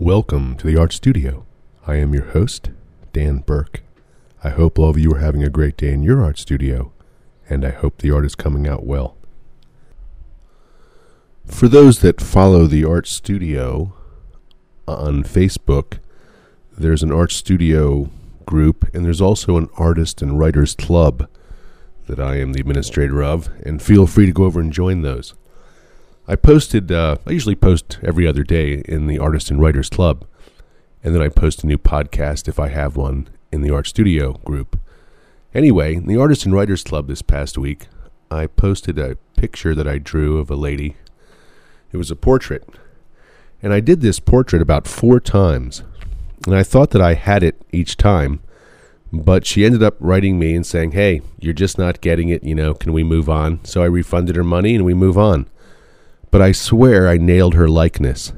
Welcome to the Art Studio. I am your host, Dan Burke. I hope all of you are having a great day in your art studio, and I hope the art is coming out well. For those that follow the Art Studio, uh, on Facebook, there's an art studio group, and there's also an artist and writers club that I am the administrator of, and feel free to go over and join those. I posted, uh, I usually post every other day in the Artist and Writers Club, and then I post a new podcast if I have one in the Art Studio group. Anyway, in the Artist and Writers Club this past week, I posted a picture that I drew of a lady. It was a portrait, and I did this portrait about four times. And I thought that I had it each time. But she ended up writing me and saying, Hey, you're just not getting it. You know, can we move on? So I refunded her money and we move on. But I swear I nailed her likeness.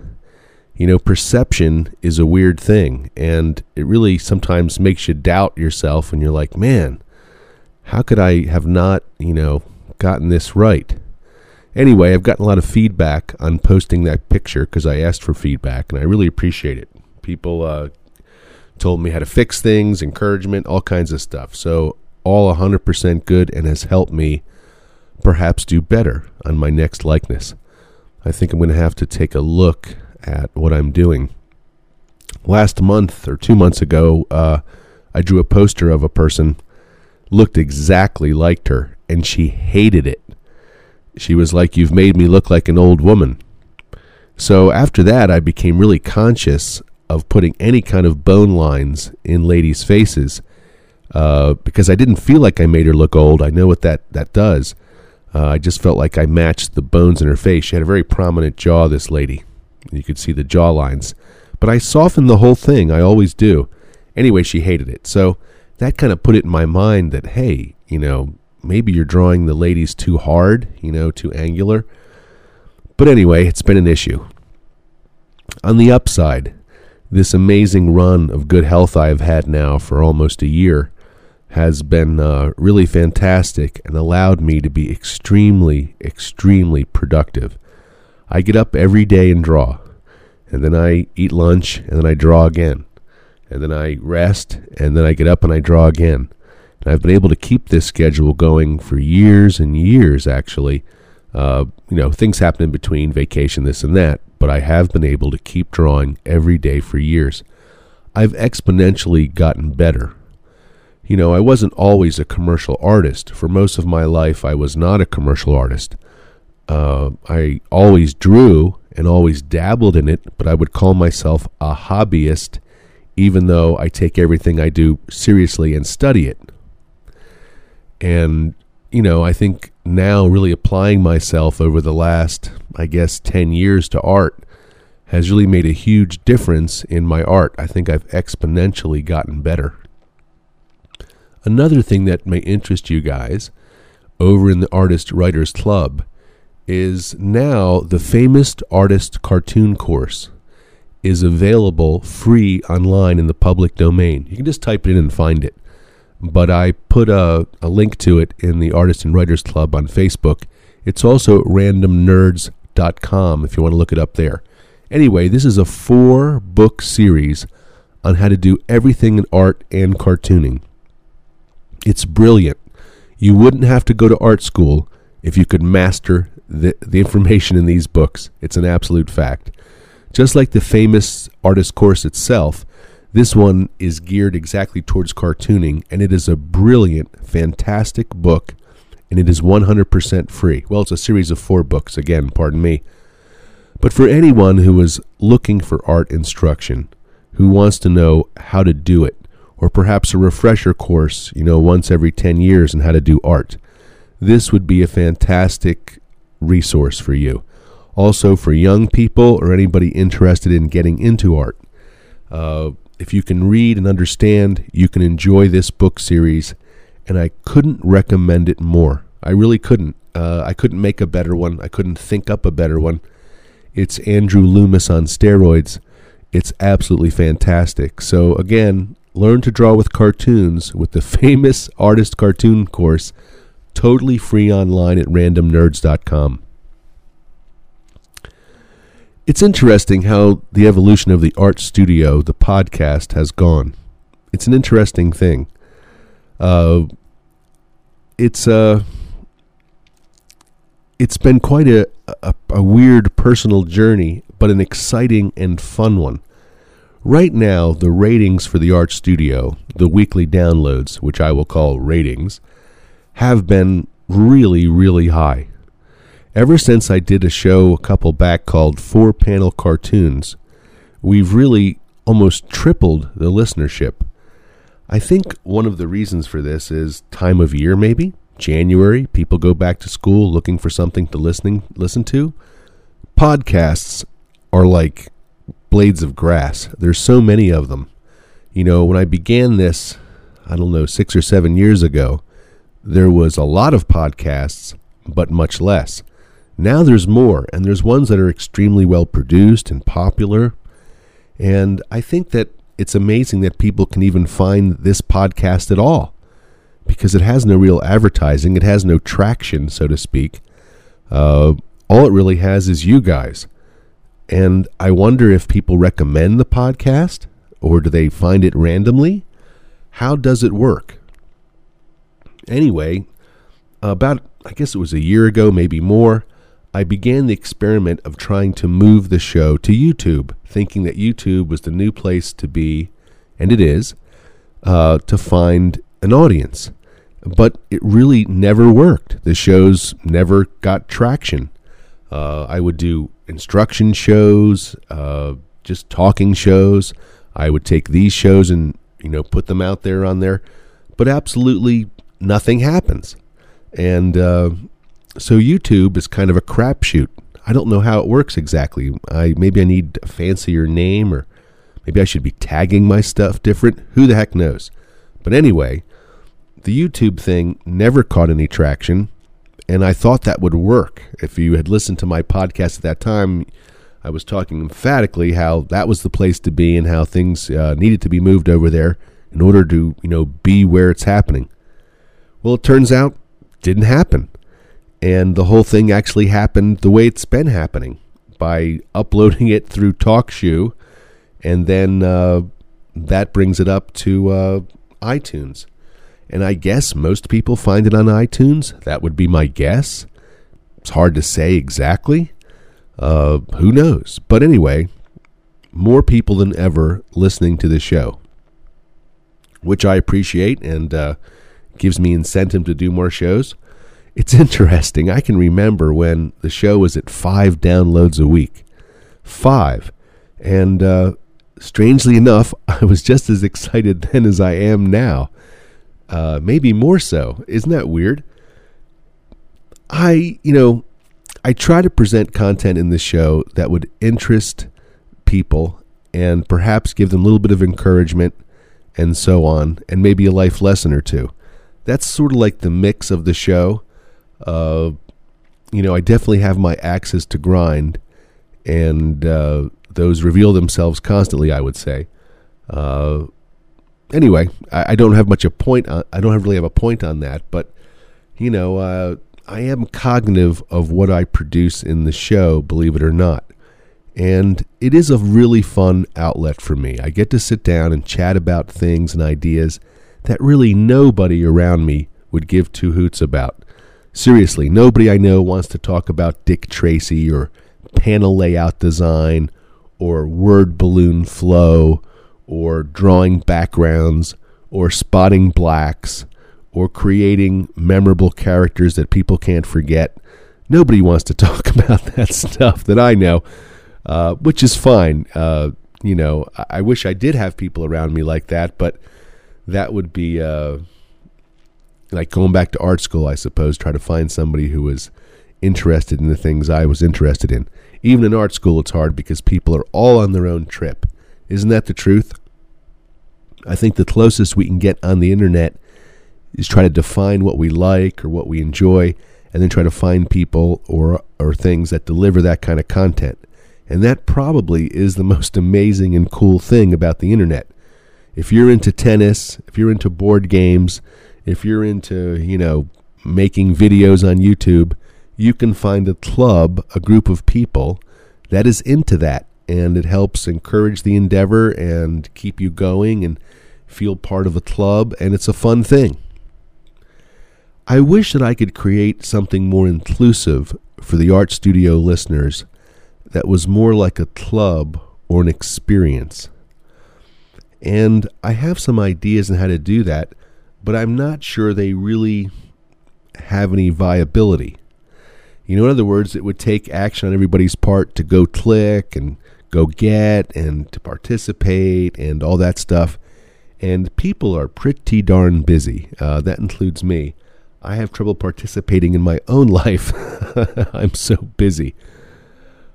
You know, perception is a weird thing. And it really sometimes makes you doubt yourself. And you're like, Man, how could I have not, you know, gotten this right? Anyway, I've gotten a lot of feedback on posting that picture because I asked for feedback, and I really appreciate it. People uh, told me how to fix things, encouragement, all kinds of stuff. So, all 100% good and has helped me perhaps do better on my next likeness. I think I'm going to have to take a look at what I'm doing. Last month or two months ago, uh, I drew a poster of a person, looked exactly like her, and she hated it. She was like, You've made me look like an old woman. So after that, I became really conscious of putting any kind of bone lines in ladies' faces uh, because I didn't feel like I made her look old. I know what that, that does. Uh, I just felt like I matched the bones in her face. She had a very prominent jaw, this lady. You could see the jaw lines. But I softened the whole thing. I always do. Anyway, she hated it. So that kind of put it in my mind that, hey, you know, maybe you're drawing the ladies too hard, you know, too angular. But anyway, it's been an issue. On the upside, this amazing run of good health I have had now for almost a year has been uh, really fantastic and allowed me to be extremely, extremely productive. I get up every day and draw, and then I eat lunch, and then I draw again, and then I rest, and then I get up and I draw again. And I've been able to keep this schedule going for years and years, actually. Uh, you know, things happen in between, vacation, this and that, but I have been able to keep drawing every day for years. I've exponentially gotten better. You know, I wasn't always a commercial artist. For most of my life, I was not a commercial artist. Uh, I always drew and always dabbled in it, but I would call myself a hobbyist, even though I take everything I do seriously and study it. And, you know, I think now really applying myself over the last, I guess, 10 years to art has really made a huge difference in my art. I think I've exponentially gotten better. Another thing that may interest you guys over in the Artist Writers Club is now the famous artist cartoon course is available free online in the public domain. You can just type it in and find it but I put a, a link to it in the Artist and Writers Club on Facebook. It's also randomnerds.com if you want to look it up there. Anyway, this is a four book series on how to do everything in art and cartooning. It's brilliant. You wouldn't have to go to art school if you could master the, the information in these books. It's an absolute fact. Just like the famous artist course itself, this one is geared exactly towards cartooning, and it is a brilliant, fantastic book, and it is 100% free. Well, it's a series of four books, again, pardon me. But for anyone who is looking for art instruction, who wants to know how to do it, or perhaps a refresher course, you know, once every 10 years on how to do art, this would be a fantastic resource for you. Also, for young people or anybody interested in getting into art. Uh, if you can read and understand, you can enjoy this book series, and I couldn't recommend it more. I really couldn't. Uh, I couldn't make a better one. I couldn't think up a better one. It's Andrew Loomis on steroids. It's absolutely fantastic. So, again, learn to draw with cartoons with the famous artist cartoon course, totally free online at randomnerds.com. It's interesting how the evolution of the art studio, the podcast, has gone. It's an interesting thing. Uh, it's uh, it's been quite a, a, a weird personal journey, but an exciting and fun one. Right now, the ratings for the Art Studio, the weekly downloads, which I will call ratings, have been really, really high. Ever since I did a show a couple back called Four Panel Cartoons, we've really almost tripled the listenership. I think one of the reasons for this is time of year, maybe. January, people go back to school looking for something to listening listen to. Podcasts are like blades of grass. There's so many of them. You know, when I began this, I don't know, six or seven years ago, there was a lot of podcasts, but much less. Now there's more, and there's ones that are extremely well produced and popular. And I think that it's amazing that people can even find this podcast at all because it has no real advertising, it has no traction, so to speak. Uh, all it really has is you guys. And I wonder if people recommend the podcast or do they find it randomly? How does it work? Anyway, about, I guess it was a year ago, maybe more, I began the experiment of trying to move the show to YouTube, thinking that YouTube was the new place to be, and it is, uh, to find an audience. But it really never worked. The shows never got traction. Uh, I would do instruction shows, uh, just talking shows. I would take these shows and you know put them out there on there, but absolutely nothing happens. And uh, so YouTube is kind of a crapshoot. I don't know how it works exactly. I maybe I need a fancier name or maybe I should be tagging my stuff different. Who the heck knows? But anyway, the YouTube thing never caught any traction, and I thought that would work. If you had listened to my podcast at that time, I was talking emphatically how that was the place to be and how things uh, needed to be moved over there in order to, you know, be where it's happening. Well, it turns out didn't happen and the whole thing actually happened the way it's been happening by uploading it through TalkShoe, and then uh, that brings it up to uh, iTunes. And I guess most people find it on iTunes. That would be my guess. It's hard to say exactly. Uh, who knows? But anyway, more people than ever listening to the show, which I appreciate and uh, gives me incentive to do more shows. It's interesting. I can remember when the show was at five downloads a week. Five. And uh, strangely enough, I was just as excited then as I am now. Uh, maybe more so. Isn't that weird? I, you know, I try to present content in the show that would interest people and perhaps give them a little bit of encouragement and so on, and maybe a life lesson or two. That's sort of like the mix of the show. Uh, you know, I definitely have my axes to grind, and uh, those reveal themselves constantly. I would say. Uh, anyway, I, I, don't have much a point. On, I don't have really have a point on that, but you know, uh, I am cognitive of what I produce in the show. Believe it or not. And it is a really fun outlet for me. I get to sit down and chat about things and ideas that really nobody around me would give two hoots about. Seriously, nobody I know wants to talk about Dick Tracy or panel layout design or word balloon flow or drawing backgrounds or spotting blacks or creating memorable characters that people can't forget. Nobody wants to talk about that stuff that I know, uh, which is fine. Uh, you know, I-, I, wish I did have people around me like that, but that would be. Uh, like going back to art school, I suppose, try to find somebody who was interested in the things I was interested in. Even in art school, it's hard because people are all on their own trip. Isn't that the truth? I think the closest we can get on the internet is try to define what we like or what we enjoy and then try to find people or or things that deliver that kind of content. And that probably is the most amazing and cool thing about the internet. If you're into tennis, if you're into board games, if you're into, you know, making videos on YouTube, you can find a club, a group of people that is into that and it helps encourage the endeavor and keep you going and feel part of a club and it's a fun thing. I wish that I could create something more inclusive for the art studio listeners that was more like a club or an experience. And I have some ideas on how to do that, but I'm not sure they really have any viability. You know, in other words, it would take action on everybody's part to go click and go get and to participate and all that stuff. And people are pretty darn busy. Uh, that includes me. I have trouble participating in my own life. I'm so busy.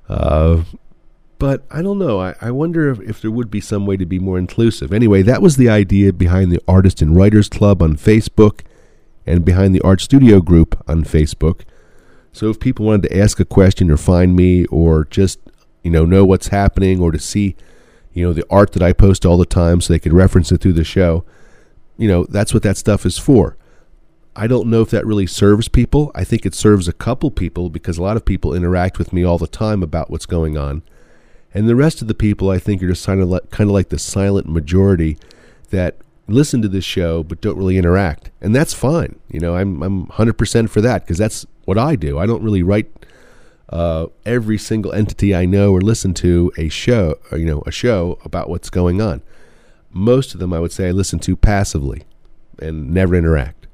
Uh, but I don't know. I, I wonder if, if, there would be some way to be more inclusive. Anyway, that was the idea behind the Artist and Writers Club on Facebook and behind the Art Studio group on Facebook. So if people wanted to ask a question or find me or just, you know, know what's happening or to see, you know, the art that I post all the time so they could reference it through the show, you know, that's what that stuff is for. I don't know if that really serves people. I think it serves a couple people because a lot of people interact with me all the time about what's going on. And the rest of the people, I think, are just kind of like, kind of like the silent majority that listen to this show but don't really interact. And that's fine. You know, I'm, I'm 100% for that because that's what I do. I don't really write uh, every single entity I know or listen to a show, or, you know, a show about what's going on. Most of them, I would say, I listen to passively and never interact.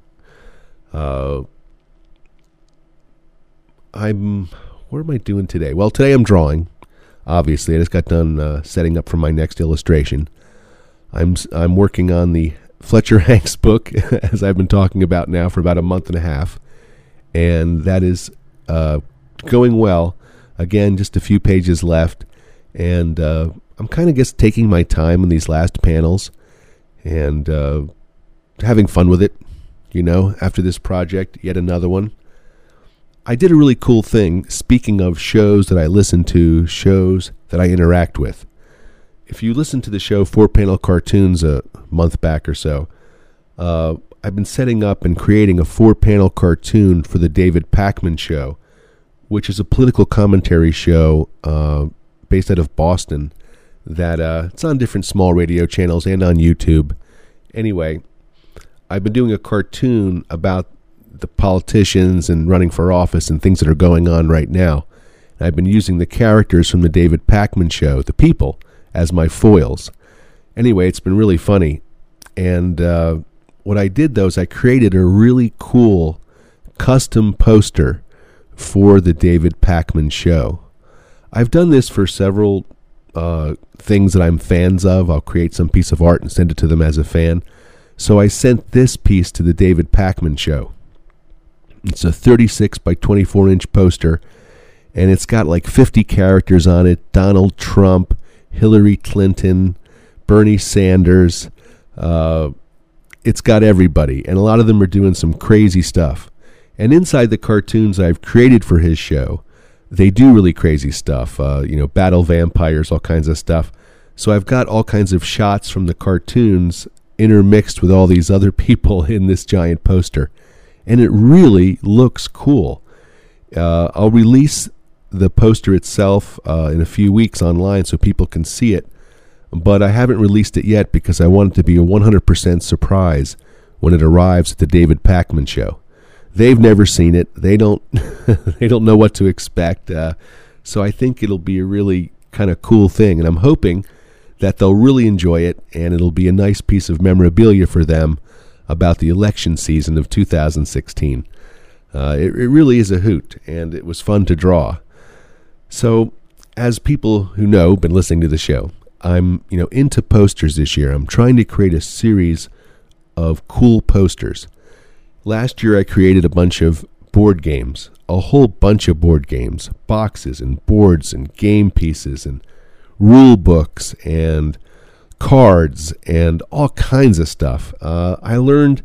Uh, I'm. What am I doing today? Well, today I'm drawing. Obviously, I just got done uh, setting up for my next illustration. I'm I'm working on the Fletcher Hanks book, as I've been talking about now for about a month and a half, and that is uh, going well. Again, just a few pages left, and uh, I'm kind of just taking my time in these last panels and uh, having fun with it you know, after this project, yet another one. I did a really cool thing, speaking of shows that I listen to, shows that I interact with. If you listen to the show Four Panel Cartoons a month back or so, uh, I've been setting up and creating a four panel cartoon for the David Pakman Show, which is a political commentary show uh, based out of Boston. That uh, it's on different small radio channels and on YouTube. Anyway, I've been doing a cartoon about the politicians and running for office and things that are going on right now. And I've been using the characters from the David Pakman show, the people, as my foils. Anyway, it's been really funny. And uh, what I did though is I created a really cool custom poster for the David Pakman show. I've done this for several uh, things that I'm fans of. I'll create some piece of art and send it to them as a fan. So I sent this piece to the David Pakman show. It's a 36 by 24 inch poster, and it's got like 50 characters on it Donald Trump, Hillary Clinton, Bernie Sanders. Uh, it's got everybody, and a lot of them are doing some crazy stuff. And inside the cartoons I've created for his show, they do really crazy stuff. Uh, you know, battle vampires, all kinds of stuff. So I've got all kinds of shots from the cartoons intermixed with all these other people in this giant poster. And it really looks cool. Uh, I'll release the poster itself uh, in a few weeks online so people can see it. But I haven't released it yet because I want it to be a 100% surprise when it arrives at the David Pakman show. They've never seen it. They don't. they don't know what to expect. Uh, so I think it'll be a really kind of cool thing, and I'm hoping that they'll really enjoy it and it'll be a nice piece of memorabilia for them about the election season of 2016. Uh, it, it really is a hoot and it was fun to draw. So, as people who know, been listening to the show, I'm you know into posters this year. I'm trying to create a series of cool posters. Last year, I created a bunch of board games. a whole bunch of board games, boxes and boards and game pieces and rule books and cards and all kinds of stuff. Uh, I learned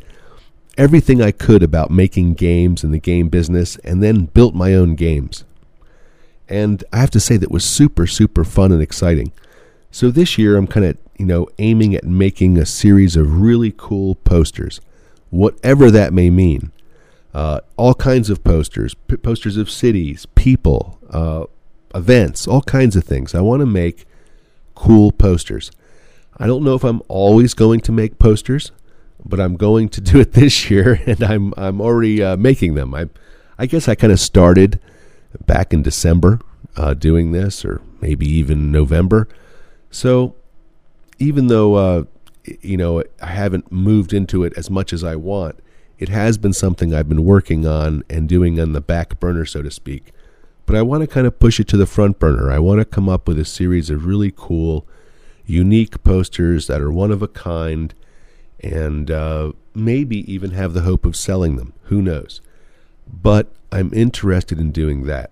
everything I could about making games and the game business and then built my own games. And I have to say that was super, super fun and exciting. So this year I'm kind of, you know, aiming at making a series of really cool posters, whatever that may mean. Uh, all kinds of posters, p- posters of cities, people, uh, events, all kinds of things. I want to make cool posters. I don't know if I'm always going to make posters, but I'm going to do it this year, and I'm I'm already uh, making them. I I guess I kind of started back in December uh, doing this, or maybe even November. So even though uh, you know I haven't moved into it as much as I want, it has been something I've been working on and doing on the back burner, so to speak. But I want to kind of push it to the front burner. I want to come up with a series of really cool, unique posters that are one of a kind, and uh, maybe even have the hope of selling them. Who knows? But I'm interested in doing that.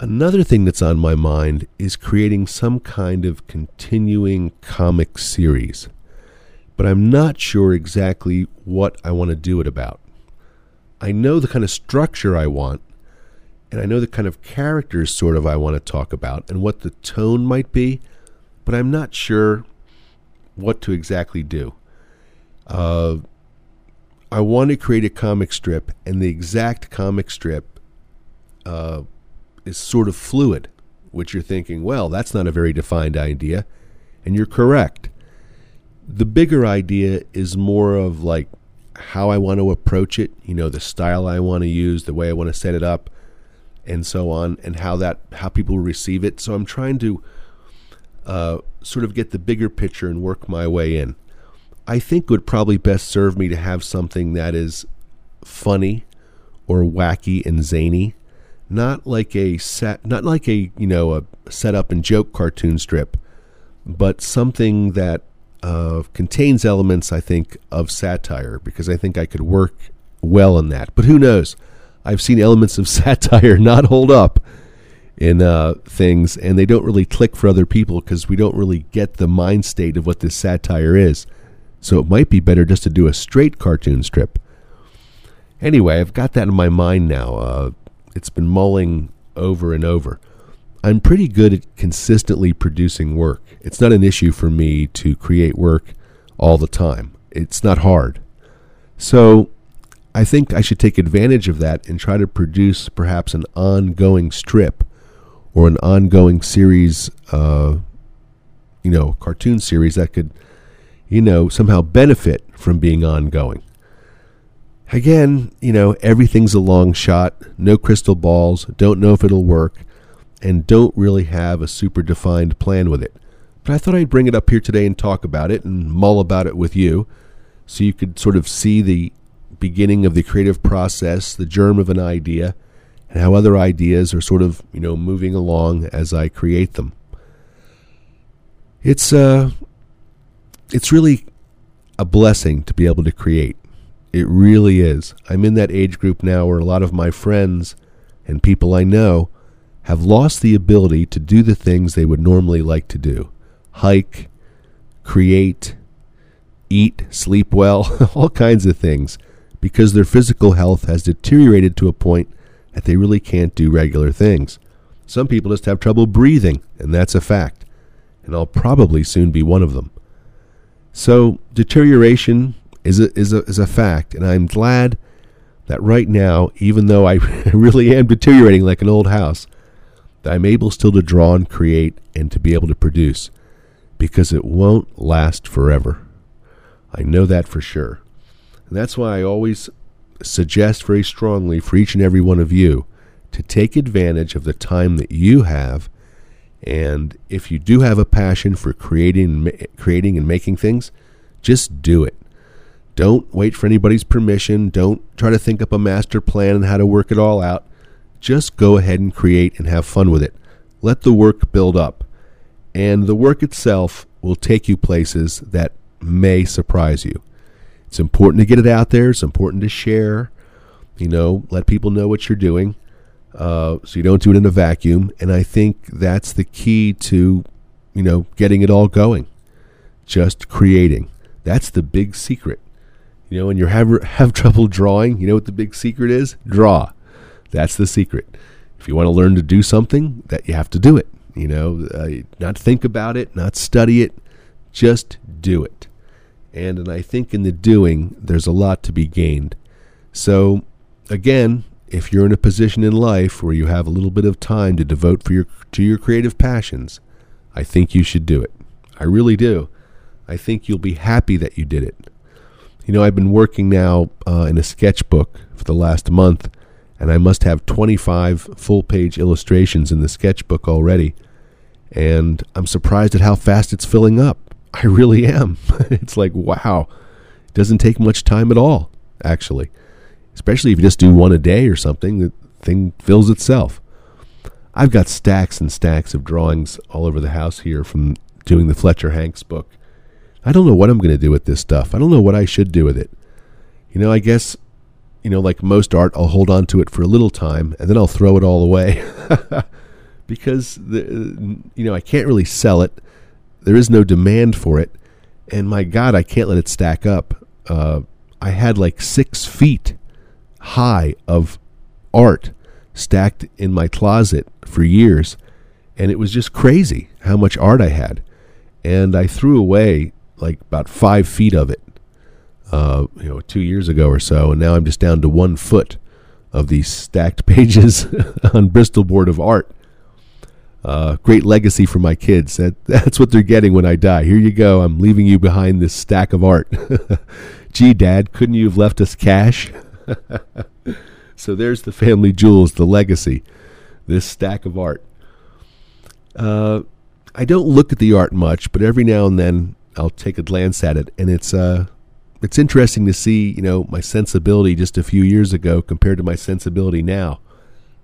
Another thing that's on my mind is creating some kind of continuing comic series but I'm not sure exactly what I want to do it about. I know the kind of structure I want, and I know the kind of characters sort of I want to talk about and what the tone might be, but I'm not sure what to exactly do. Uh, I want to create a comic strip, and the exact comic strip uh, is sort of fluid, which you're thinking, well, that's not a very defined idea, and you're correct the bigger idea is more of like how I want to approach it, you know, the style I want to use, the way I want to set it up, and so on, and how that how people receive it. So I'm trying to uh, sort of get the bigger picture and work my way in. I think would probably best serve me to have something that is funny or wacky and zany, not like a set, not like a you know a set up and joke cartoon strip, but something that uh, contains elements, I think, of satire because I think I could work well in that. But who knows? I've seen elements of satire not hold up in uh, things, and they don't really click for other people because we don't really get the mind state of what this satire is. So it might be better just to do a straight cartoon strip. Anyway, I've got that in my mind now. Uh, it's been mulling over and over. I'm pretty good at consistently producing work. It's not an issue for me to create work all the time. It's not hard. So I think I should take advantage of that and try to produce perhaps an ongoing strip or an ongoing series, uh, you know, cartoon series that could, you know, somehow benefit from being ongoing. Again, you know, everything's a long shot, no crystal balls, don't know if it'll work and don't really have a super defined plan with it. But I thought I'd bring it up here today and talk about it and mull about it with you so you could sort of see the beginning of the creative process, the germ of an idea, and how other ideas are sort of, you know, moving along as I create them. It's uh it's really a blessing to be able to create. It really is. I'm in that age group now where a lot of my friends and people I know have lost the ability to do the things they would normally like to do hike, create, eat, sleep well, all kinds of things, because their physical health has deteriorated to a point that they really can't do regular things. Some people just have trouble breathing, and that's a fact. And I'll probably soon be one of them. So, deterioration is a, is a, is a fact, and I'm glad that right now, even though I really am deteriorating like an old house, that I'm able still to draw and create and to be able to produce because it won't last forever. I know that for sure. And that's why I always suggest very strongly for each and every one of you to take advantage of the time that you have. And if you do have a passion for creating, creating and making things, just do it. Don't wait for anybody's permission. Don't try to think up a master plan and how to work it all out. Just go ahead and create and have fun with it. Let the work build up. And the work itself will take you places that may surprise you. It's important to get it out there, it's important to share. You know, let people know what you're doing uh, so you don't do it in a vacuum. And I think that's the key to, you know, getting it all going. Just creating. That's the big secret. You know, when you have have trouble drawing, you know what the big secret is? Draw. That's the secret. If you want to learn to do something, that you have to do it. You know, uh, not think about it, not study it, just do it. And and I think in the doing, there's a lot to be gained. So, again, if you're in a position in life where you have a little bit of time to devote for your to your creative passions, I think you should do it. I really do. I think you'll be happy that you did it. You know, I've been working now uh, in a sketchbook for the last month, and I must have 25 full page illustrations in the sketchbook already. And I'm surprised at how fast it's filling up. I really am. it's like, wow. It doesn't take much time at all, actually. Especially if you just do one a day or something, the thing fills itself. I've got stacks and stacks of drawings all over the house here from doing the Fletcher Hanks book. I don't know what I'm going to do with this stuff. I don't know what I should do with it. You know, I guess, you know, like most art, I'll hold on to it for a little time and then I'll throw it all away. because, the, you know, I can't really sell it. There is no demand for it. And my God, I can't let it stack up. Uh, I had like six feet high of art stacked in my closet for years. And it was just crazy how much art I had. And I threw away like about five feet of it, uh, you know, two years ago or so. And now I'm just down to one foot of these stacked pages on Bristol Board of Art. Uh, great legacy for my kids. That, that's what they're getting when I die. Here you go. I'm leaving you behind this stack of art. Gee, Dad, couldn't you have left us cash? so there's the family jewels, the legacy, this stack of art. Uh, I don't look at the art much, but every now and then I'll take a glance at it, and it's uh, it's interesting to see, you know, my sensibility just a few years ago compared to my sensibility now.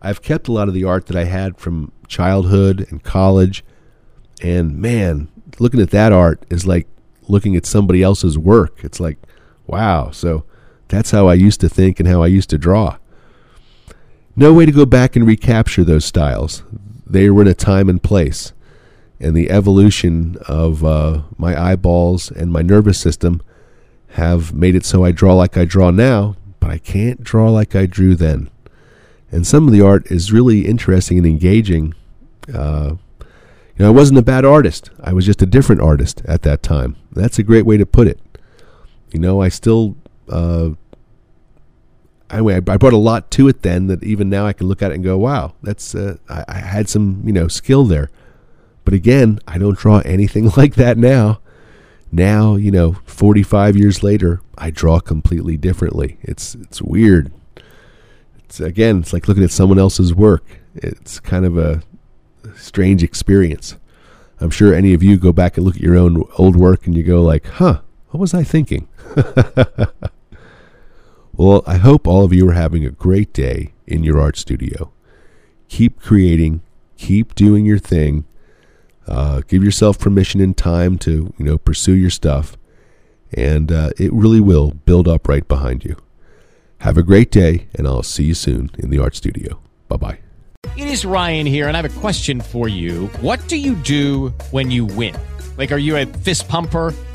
I've kept a lot of the art that I had from childhood and college, and man, looking at that art is like looking at somebody else's work. It's like, wow. So that's how I used to think and how I used to draw. No way to go back and recapture those styles. They were in a time and place. And the evolution of uh, my eyeballs and my nervous system have made it so I draw like I draw now, but I can't draw like I drew then. And some of the art is really interesting and engaging. Uh, you know, I wasn't a bad artist. I was just a different artist at that time. That's a great way to put it. You know, I still uh, anyway, I, brought a lot to it then that even now I can look at it and go, wow, that's uh, I, I, had some you know skill there. But again, I don't draw anything like that now. Now, you know, 45 years later, I draw completely differently. It's it's weird. It's again, it's like looking at someone else's work. It's kind of a strange experience. I'm sure any of you go back and look at your own old work and you go like, "Huh, what was I thinking?" Well, I hope all of you are having a great day in your art studio. Keep creating, keep doing your thing. Uh, give yourself permission and time to you know pursue your stuff, and uh, it really will build up right behind you. Have a great day, and I'll see you soon in the art studio. Bye bye. It is Ryan here, and I have a question for you. What do you do when you win? Like, are you a fist pumper?